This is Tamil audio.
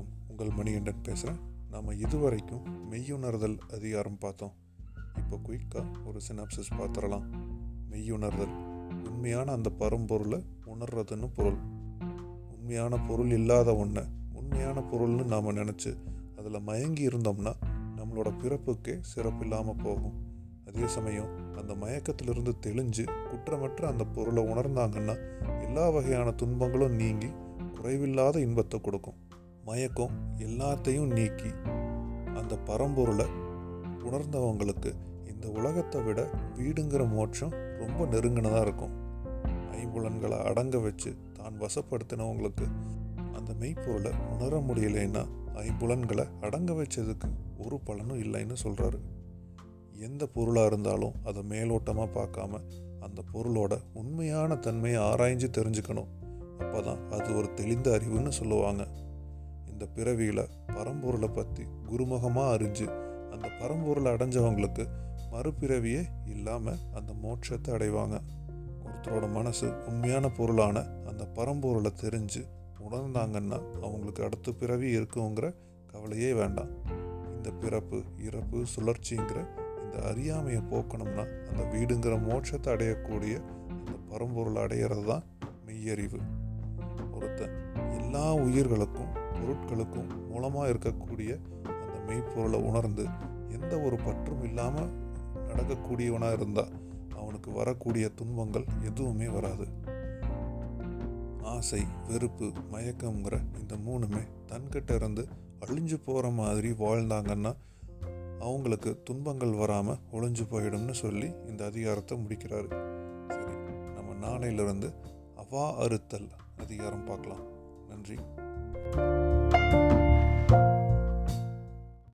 உங்கள் மணிகண்டன் பேசுகிறேன் நாம் இதுவரைக்கும் மெய்யுணர்தல் அதிகாரம் பார்த்தோம். இப்போ குயிக்காக ஒரு சினாப்சிஸ் பார்த்துடலாம். மெய்யுணர்தல். உண்மையான அந்த பரம்பொருளை உணர்றதுன்னு பொருள். உண்மையான பொருள் இல்லாத ஒன்றை உண்மையான பொருள்னு நாம் நினச்சி அதில் மயங்கி இருந்தோம்னா நம்மளோட பிறப்புக்கே சிறப்பு இல்லாமல் போகும். அதே சமயம் அந்த மயக்கத்திலிருந்து தெளிஞ்சு குற்றமற்ற அந்த பொருளை உணர்ந்தாங்கன்னா எல்லா வகையான துன்பங்களும் நீங்கி குறைவில்லாத இன்பத்தை கொடுக்கும். மயக்கம் எல்லாத்தையும் நீக்கி அந்த பரம்பொருளை உணர்ந்தவங்களுக்கு இந்த உலகத்தை விட வீடுங்கிற மோட்சம் ரொம்ப நெருங்கினதாக இருக்கும். ஐம்புலன்களை அடங்க வச்சு தான் வசப்படுத்தினவங்களுக்கு அந்த மெய்ப்பொருளை உணர முடியலைன்னா ஐம்புலன்களை அடங்க வச்சதுக்கு ஒரு பலனும் இல்லைன்னு சொல்கிறாரு எந்த பொருளாக இருந்தாலும் அதை மேலோட்டமாக பார்க்காம அந்த பொருளோட உண்மையான தன்மையை ஆராய்ஞ்சு தெரிஞ்சுக்கணும். அப்போ தான் அது ஒரு தெளிந்த அறிவுன்னு சொல்லுவாங்க. இந்த பிறவியில் பரம்பொருளை பற்றி குருமுகமாக அறிஞ்சு அந்த பரம்பொருளை அடைஞ்சவங்களுக்கு மறுபிறவியே இல்லாமல் அந்த மோட்சத்தை அடைவாங்க. ஒருத்தரோட மனசு உண்மையான பொருளான அந்த பரம்பொருளை தெரிஞ்சு உணர்ந்தாங்கன்னா அவங்களுக்கு அடுத்த பிறவி இருக்குங்கிற கவலையே வேண்டாம். இந்த பிறப்பு இறப்பு சுழற்சிங்கிற இந்த அறியாமையை போக்கணும்னா அந்த வீடுங்கிற மோட்சத்தை அடையக்கூடிய அந்த பரம்பொருளை அடையிறது தான் மெய்யறிவு. ஒருத்தன் எல்லா உயிர்களுக்கும் பொருட்களுக்கும் மூலமாக இருக்கக்கூடிய அந்த மெய்ப்பொருளை உணர்ந்து எந்த ஒரு பற்றும் இல்லாமல் நடக்கக்கூடியவனாக இருந்தால் அவனுக்கு வரக்கூடிய துன்பங்கள் எதுவுமே வராது. ஆசை வெறுப்பு மயக்கங்கிற இந்த மூணுமே தன்கிட்ட இருந்து அழிஞ்சு போகிற மாதிரி வாழ்ந்தாங்கன்னா அவங்களுக்கு துன்பங்கள் வராமல் ஒளிஞ்சு போயிடும்னு சொல்லி இந்த அதிகாரத்தை முடிக்கிறாரு. சரி நம்ம நாளையிலிருந்து அவா அறுத்தல் அதிகாரம் பார்க்கலாம். நன்றி.